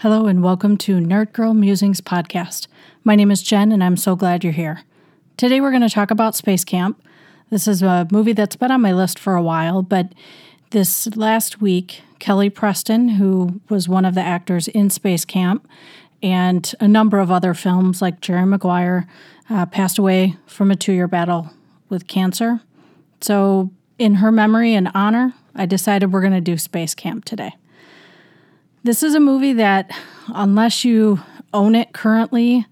Hello and welcome to Nerd Girl Musings podcast. My name is Jen and I'm so glad you're here. Today we're going to talk about Space Camp. This is a movie that's been on my list for a while, but this last week, Kelly Preston, who was one of the actors in Space Camp and a number of other films like Jerry Maguire, uh, passed away from a two year battle with cancer. So, in her memory and honor, I decided we're going to do Space Camp today. This is a movie that, unless you own it currently,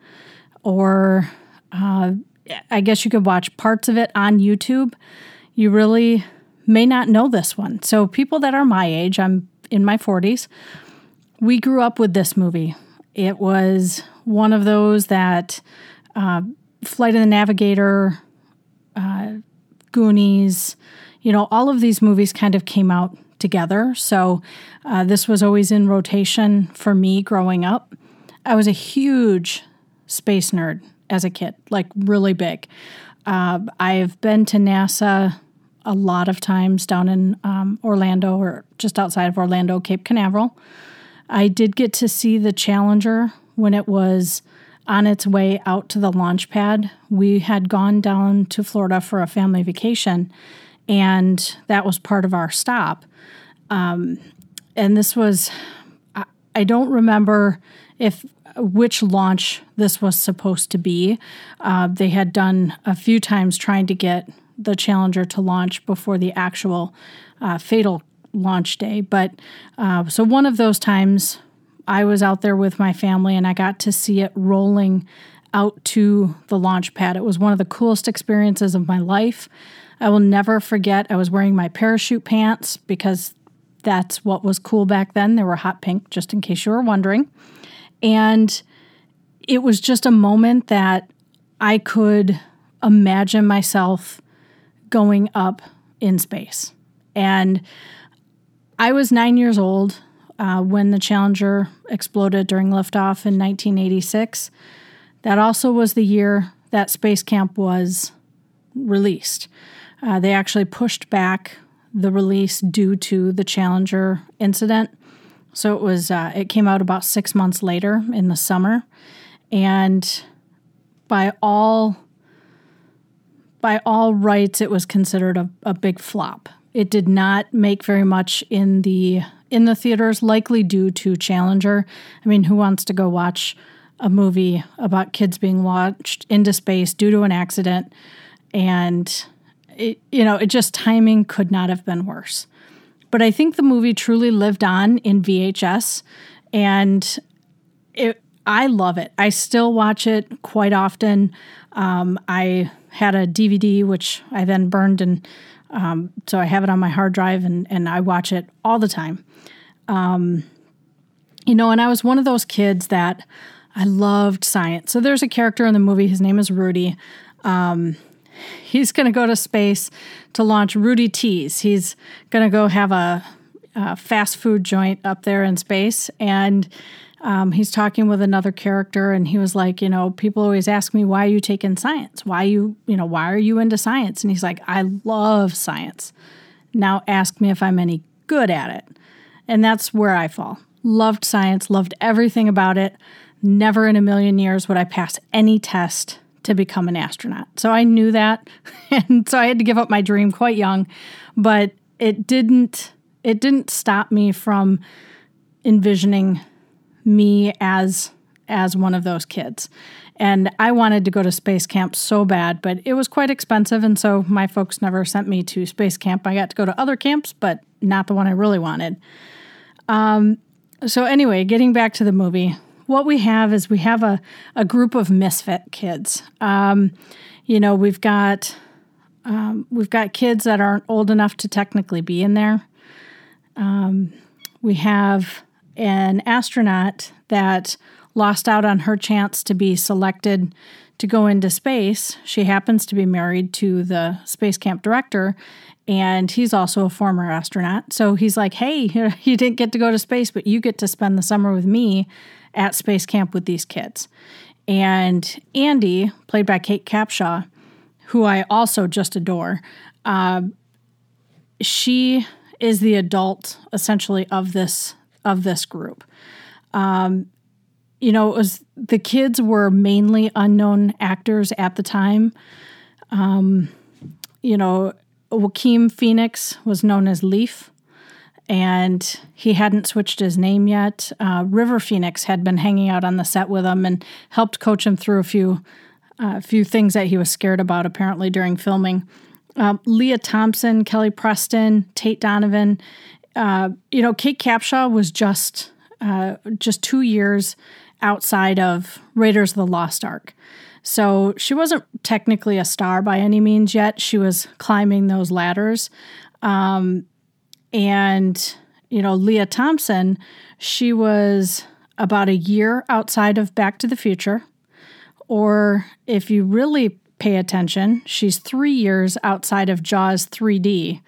or uh, I guess you could watch parts of it on YouTube, you really may not know this one. So, people that are my age, I'm in my 40s, we grew up with this movie. It was one of those that uh, Flight of the Navigator, uh, Goonies, you know, all of these movies kind of came out together. So uh, this was always in rotation for me growing up. I was a huge space nerd as a kid, like really big. Uh, I've been to NASA a lot of times down in um, Orlando or just outside of Orlando, Cape Canaveral. I did get to see the Challenger when it was on its way out to the launch pad. We had gone down to Florida for a family vacation, and that was part of our stop. Um, and this was, I, I don't remember if which launch this was supposed to be. Uh, they had done a few times trying to get the Challenger to launch before the actual uh, fatal launch day. But uh, so one of those times, I was out there with my family and I got to see it rolling out to the launch pad. It was one of the coolest experiences of my life. I will never forget, I was wearing my parachute pants because that's what was cool back then. They were hot pink, just in case you were wondering. And it was just a moment that I could imagine myself going up in space. And I was nine years old uh, when the Challenger exploded during liftoff in 1986. That also was the year that Space Camp was released. Uh, they actually pushed back the release due to the Challenger incident. So it was uh, it came out about six months later in the summer, and by all by all rights, it was considered a, a big flop. It did not make very much in the in the theaters, likely due to Challenger. I mean, who wants to go watch a movie about kids being launched into space due to an accident and it, you know, it just timing could not have been worse. But I think the movie truly lived on in VHS, and it. I love it. I still watch it quite often. Um, I had a DVD which I then burned, and um, so I have it on my hard drive, and and I watch it all the time. Um, you know, and I was one of those kids that I loved science. So there's a character in the movie. His name is Rudy. Um, he's going to go to space to launch Rudy Teas. He's going to go have a, a, fast food joint up there in space. And um, he's talking with another character, and he was like, you know, people always ask me, why are you taking science? Why you, you know, why are you into science? And he's like, I love science. Now ask me if I'm any good at it. And that's where I fall. Loved science, loved everything about it. Never in a million years would I pass any test to become an astronaut. So I knew that and so I had to give up my dream quite young, but it didn't it didn't stop me from envisioning me as as one of those kids. And I wanted to go to space camp so bad, but it was quite expensive and so my folks never sent me to space camp. I got to go to other camps, but not the one I really wanted. Um so anyway, getting back to the movie, what we have is we have a, a group of misfit kids. Um, you know, we've got um, we've got kids that aren't old enough to technically be in there. Um, we have an astronaut that lost out on her chance to be selected to go into space. She happens to be married to the space camp director, and he's also a former astronaut. So he's like, Hey, you didn't get to go to space, but you get to spend the summer with me at space camp with these kids. And Andy, played by Kate Capshaw, who I also just adore, uh, she is the adult essentially of this of this group. Um, you know, it was the kids were mainly unknown actors at the time. Um, you know, Joaquin Phoenix was known as Leaf, and he hadn't switched his name yet. Uh, River Phoenix had been hanging out on the set with him and helped coach him through a few, uh, few things that he was scared about apparently during filming. Uh, Lea Thompson, Kelly Preston, Tate Donovan. Uh, you know, Kate Capshaw was just uh, just two years outside of Raiders of the Lost Ark. So she wasn't technically a star by any means yet. She was climbing those ladders. Um, and, you know, Lea Thompson, she was about a year outside of Back to the Future. Or if you really pay attention, she's three years outside of Jaws 3D,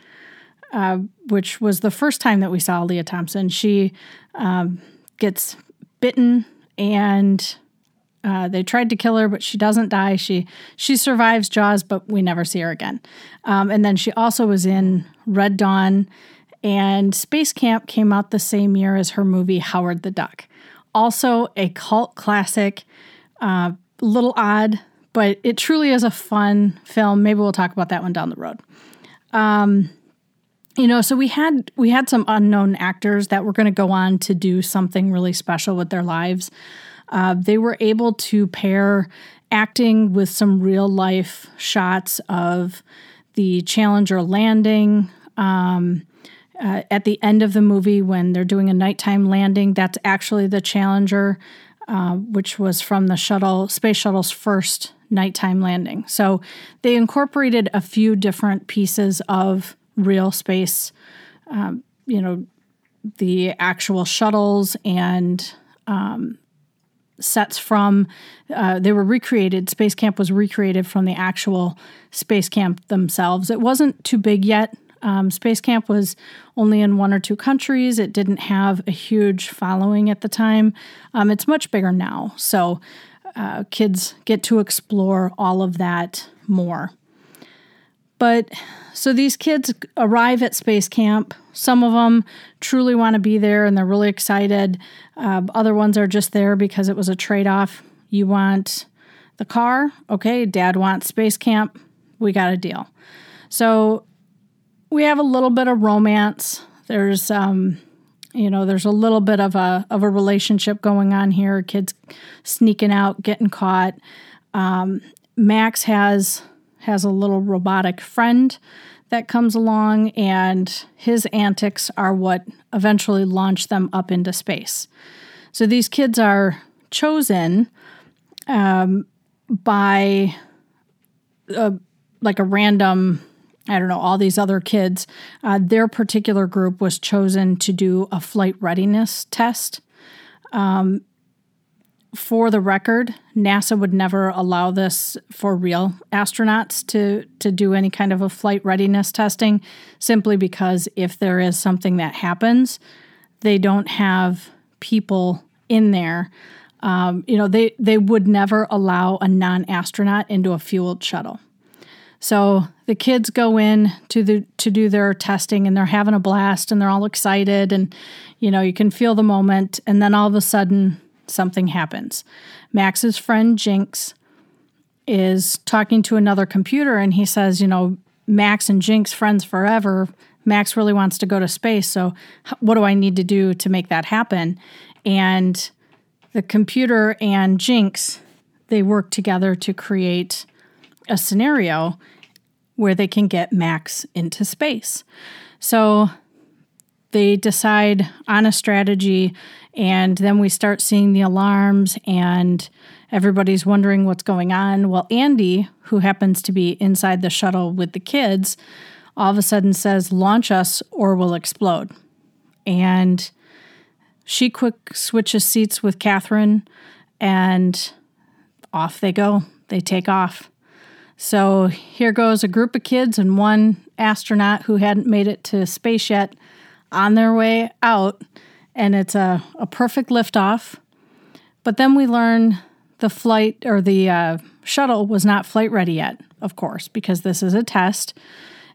uh, which was the first time that we saw Lea Thompson. She um, gets bitten and uh, they tried to kill her, but she doesn't die. She she survives Jaws, but we never see her again. Um, and then she also was in Red Dawn, and Space Camp came out the same year as her movie Howard the Duck. Also a cult classic, uh, little odd, but it truly is a fun film. Maybe we'll talk about that one down the road. Um, you know, so we had we had some unknown actors that were going to go on to do something really special with their lives. Uh, they were able to pair acting with some real life shots of the Challenger landing. Um, uh, at the end of the movie, when they're doing a nighttime landing, that's actually the Challenger, uh, which was from the shuttle, space shuttle's first nighttime landing. So they incorporated a few different pieces of real space, um, you know, the actual shuttles and um, sets from uh, they were recreated space camp was recreated from the actual space camp themselves it wasn't too big yet um, space camp was only in one or two countries it didn't have a huge following at the time um, it's much bigger now so uh, kids get to explore all of that more but so these kids arrive at space camp. Some of them truly want to be there and they're really excited. Uh, other ones are just there because it was a trade off. You want the car? Okay, dad wants space camp. We got a deal. So we have a little bit of romance. There's, um, you know, there's a little bit of a of a relationship going on here. Kids sneaking out, getting caught. Um, Max has has a little robotic friend that comes along, and his antics are what eventually launch them up into space. So these kids are chosen um, by a, uh, like a random, I don't know, all these other kids. Uh, their particular group was chosen to do a flight readiness test. Um, for the record, NASA would never allow this for real astronauts to to do any kind of a flight readiness testing simply because if there is something that happens, they don't have people in there. Um, you know, they they would never allow a non-astronaut into a fueled shuttle. So the kids go in to the to do their testing and they're having a blast and they're all excited and you know, you can feel the moment and then all of a sudden something happens. Max's friend Jinx is talking to another computer and he says, you know, Max and Jinx friends forever. Max really wants to go to space, so what do I need to do to make that happen? And the computer and Jinx, they work together to create a scenario where they can get Max into space. So they decide on a strategy and then we start seeing the alarms and everybody's wondering what's going on. Well, Andy, who happens to be inside the shuttle with the kids, all of a sudden says, Launch us or we'll explode. And she quick switches seats with Kathryn and off they go. They take off. So here goes a group of kids and one astronaut who hadn't made it to space yet on their way out and it's a, a perfect liftoff. But then we learn the flight or the uh, shuttle was not flight ready yet, of course, because this is a test.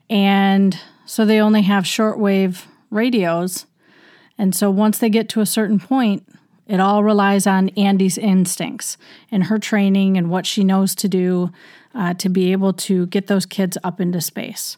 And so they only have shortwave radios. And so once they get to a certain point, It all relies on Andy's instincts and her training and what she knows to do uh, to be able to get those kids up into space.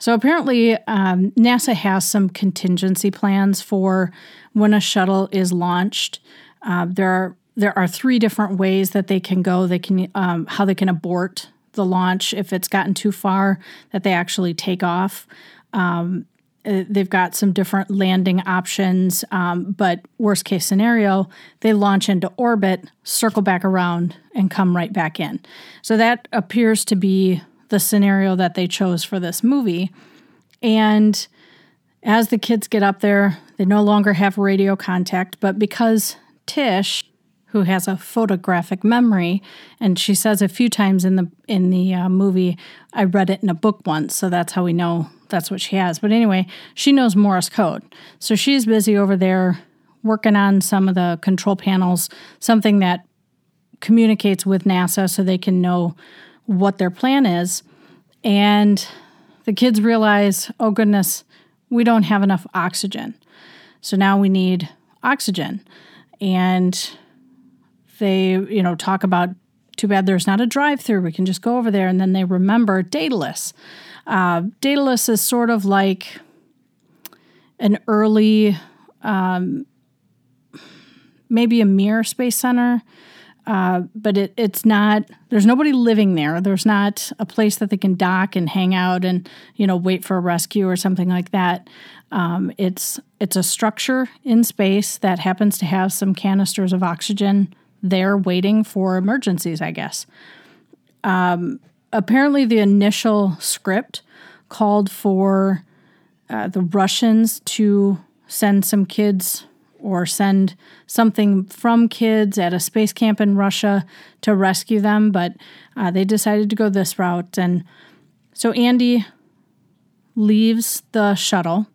So apparently, um, NASA has some contingency plans for when a shuttle is launched. Uh, there are there are three different ways that they can go. They can um, how they can abort the launch if it's gotten too far that they actually take off. Um, they've got some different landing options, um, but worst case scenario, they launch into orbit, circle back around, and come right back in. So that appears to be the scenario that they chose for this movie. And as the kids get up there, they no longer have radio contact, but because Tish, who has a photographic memory, and she says a few times in the in the uh, movie, I read it in a book once, so that's how we know that's what she has. But anyway, she knows Morse code, so she's busy over there working on some of the control panels, something that communicates with NASA so they can know what their plan is. And the kids realize, oh goodness, we don't have enough oxygen. So now we need oxygen. And they, you know, talk about too bad there's not a drive through. We can just go over there. And then they remember Daedalus. Uh, Daedalus is sort of like an early, um, maybe a Mir space center uh, but it, it's not there's nobody living there. There's not a place that they can dock and hang out and you know wait for a rescue or something like that. Um, it's it's a structure in space that happens to have some canisters of oxygen there waiting for emergencies i guess. Um, apparently the initial script called for uh, the russians to send some kids or send something from kids at a space camp in Russia to rescue them, but uh, they decided to go this route. And so Andy leaves the shuttle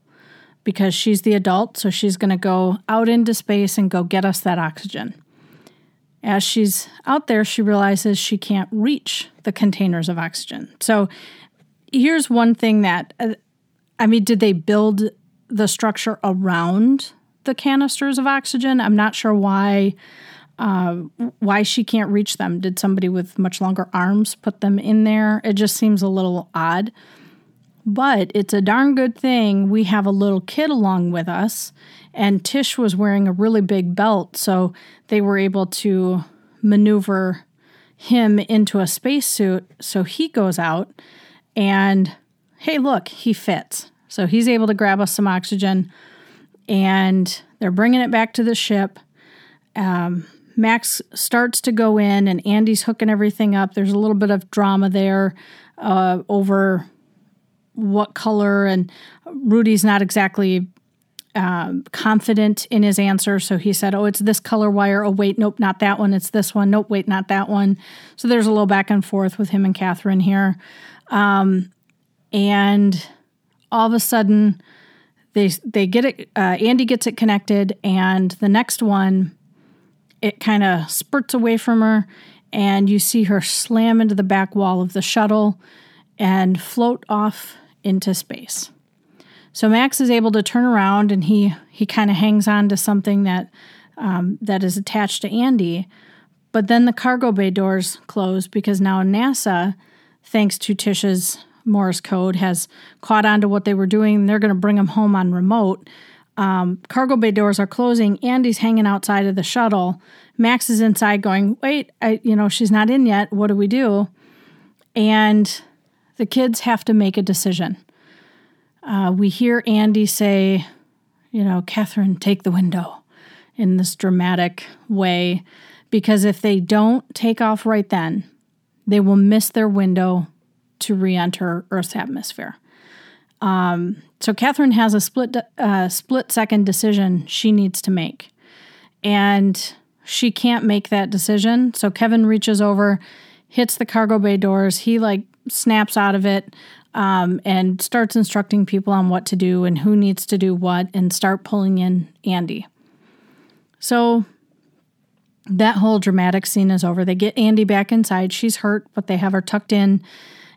because she's the adult, so she's going to go out into space and go get us that oxygen. As she's out there, she realizes she can't reach the containers of oxygen. So here's one thing that, uh, I mean, did they build the structure around the canisters of oxygen. I'm not sure why uh, why she can't reach them. Did somebody with much longer arms put them in there? It just seems a little odd. But it's a darn good thing we have a little kid along with us, and Tish was wearing a really big belt, so they were able to maneuver him into a spacesuit. So he goes out, and hey, look, he fits. So he's able to grab us some oxygen and they're bringing it back to the ship. Um, Max starts to go in, and Andy's hooking everything up. There's a little bit of drama there uh, over what color, and Rudy's not exactly um, confident in his answer. So he said, Oh, it's this color wire. Oh, wait, nope, not that one. It's this one. Nope, wait, not that one. So there's a little back and forth with him and Kathryn here. Um, and all of a sudden, they they get it. Uh, Andy gets it connected, and the next one, it kind of spurts away from her, and you see her slam into the back wall of the shuttle and float off into space. So Max is able to turn around, and he he kind of hangs on to something that um, that is attached to Andy. But then the cargo bay doors close because now NASA, thanks to Tish's Morse code has caught on to what they were doing. They're going to bring them home on remote. Um, cargo bay doors are closing. Andy's hanging outside of the shuttle. Max is inside going, wait, I, you know, she's not in yet. What do we do? And the kids have to make a decision. Uh, we hear Andy say, you know, Kathryn, take the window in this dramatic way, because if they don't take off right then, they will miss their window to re enter Earth's atmosphere. Um, so Kathryn has a split uh, split second decision she needs to make, and she can't make that decision. So Kevin reaches over, hits the cargo bay doors. He like snaps out of it um, and starts instructing people on what to do and who needs to do what, and start pulling in Andy. So that whole dramatic scene is over. They get Andy back inside. She's hurt, but they have her tucked in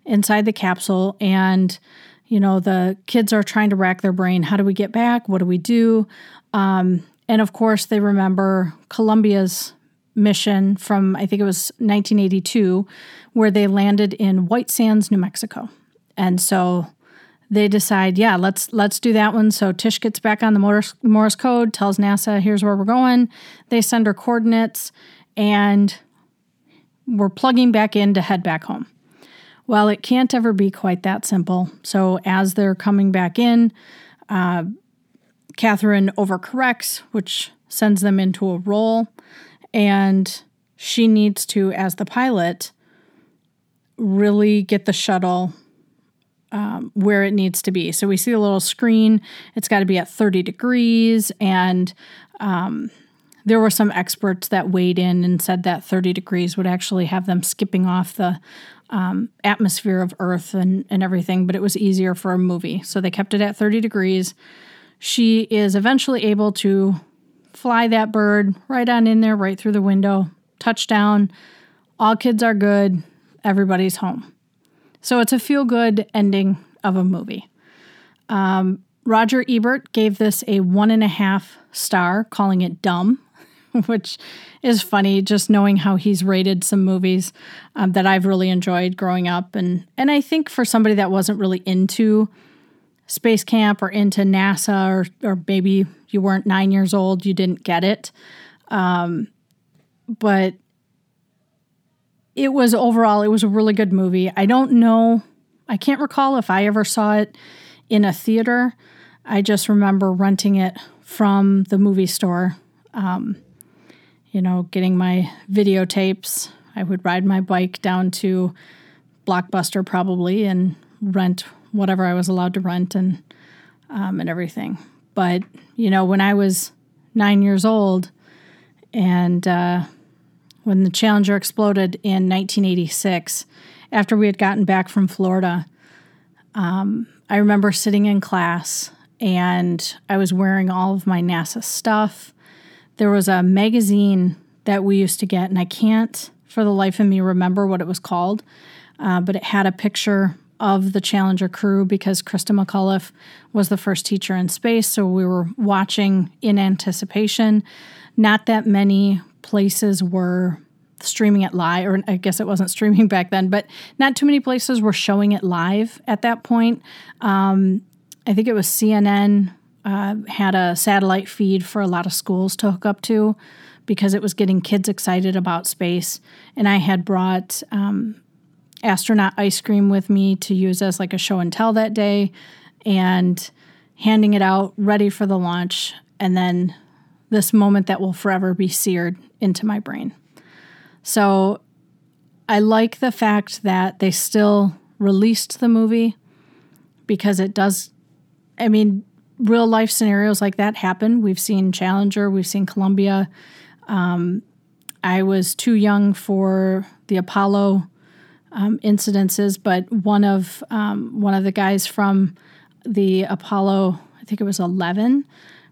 inside the capsule and you know the kids are trying to rack their brain how do we get back what do we do um, and of course, they remember Columbia's mission from, I think it was 1982, where they landed in White Sands, New Mexico. And so they decide, yeah, let's let's do that one. So Tish gets back on the Morse, Morse code, tells NASA, here's where we're going. They send her coordinates, and we're plugging back in to head back home. Well, it can't ever be quite that simple. So as they're coming back in, uh, Kathryn overcorrects, which sends them into a roll, and she needs to, as the pilot, really get the shuttle um, where it needs to be. So we see a little screen. It's got to be at 30 degrees. And um, there were some experts that weighed in and said that 30 degrees would actually have them skipping off the um, atmosphere of Earth and, and everything, but it was easier for a movie. So they kept it at 30 degrees. She is eventually able to fly that bird right on in there, right through the window, touchdown. All kids are good. Everybody's home. So it's a feel good ending of a movie. Um, Roger Ebert gave this a one and a half star, calling it dumb, which is funny just knowing how he's rated some movies um, that I've really enjoyed growing up. And, and I think for somebody that wasn't really into space camp or into NASA, or, or maybe you weren't nine years old, you didn't get it. Um, but it was overall it was a really good movie. I don't know, I can't recall if I ever saw it in a theater. I just remember renting it from the movie store. Um, you know, getting my videotapes. I would ride my bike down to Blockbuster probably and rent whatever I was allowed to rent and um, and everything. But you know, when I was nine years old, and uh, when the Challenger exploded in 1986, after we had gotten back from Florida, um, I remember sitting in class and I was wearing all of my NASA stuff. There was a magazine that we used to get, and I can't for the life of me remember what it was called, uh, but it had a picture of the Challenger crew because Christa McAuliffe was the first teacher in space. So we were watching in anticipation. Not that many places were streaming it live, or I guess it wasn't streaming back then, but not too many places were showing it live at that point. Um, I think it was CNN uh, had a satellite feed for a lot of schools to hook up to because it was getting kids excited about space. And I had brought um, astronaut ice cream with me to use as like a show and tell that day and handing it out ready for the launch. And then this moment that will forever be seared into my brain. So I like the fact that they still released the movie because it does, I mean, real life scenarios like that happen. We've seen Challenger, we've seen Columbia. Um, I was too young for the Apollo um, incidences, but one of um, one of the guys from the Apollo, I think it was eleven,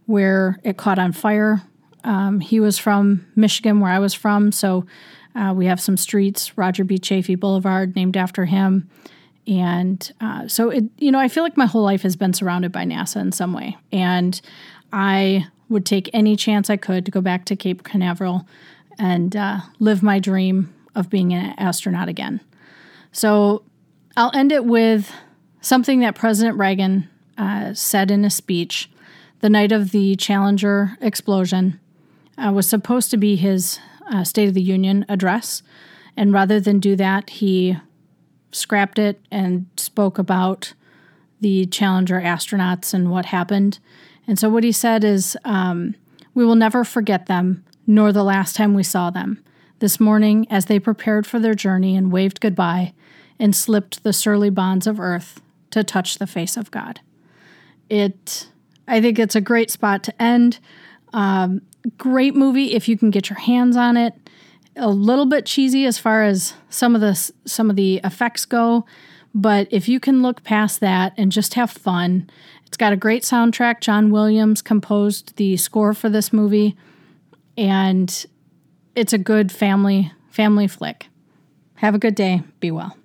where it caught on fire. Um, he was from Michigan, where I was from, so uh, we have some streets, Roger B. Chaffee Boulevard, named after him. And uh, so it, you know, I feel like my whole life has been surrounded by NASA in some way, and I would take any chance I could to go back to Cape Canaveral and uh, live my dream of being an astronaut again. So I'll end it with something that President Reagan uh, said in a speech the night of the Challenger explosion uh, was supposed to be his uh, State of the Union address. And rather than do that, he scrapped it and spoke about the Challenger astronauts and what happened. And so what he said is, um, We will never forget them, nor the last time we saw them. This morning, as they prepared for their journey and waved goodbye and slipped the surly bonds of earth to touch the face of God. It I think it's a great spot to end. Um, great movie if you can get your hands on it. A little bit cheesy as far as some of the some of the effects go, but if you can look past that and just have fun, it's got a great soundtrack. John Williams composed the score for this movie, and it's a good family family flick. Have a good day. Be well.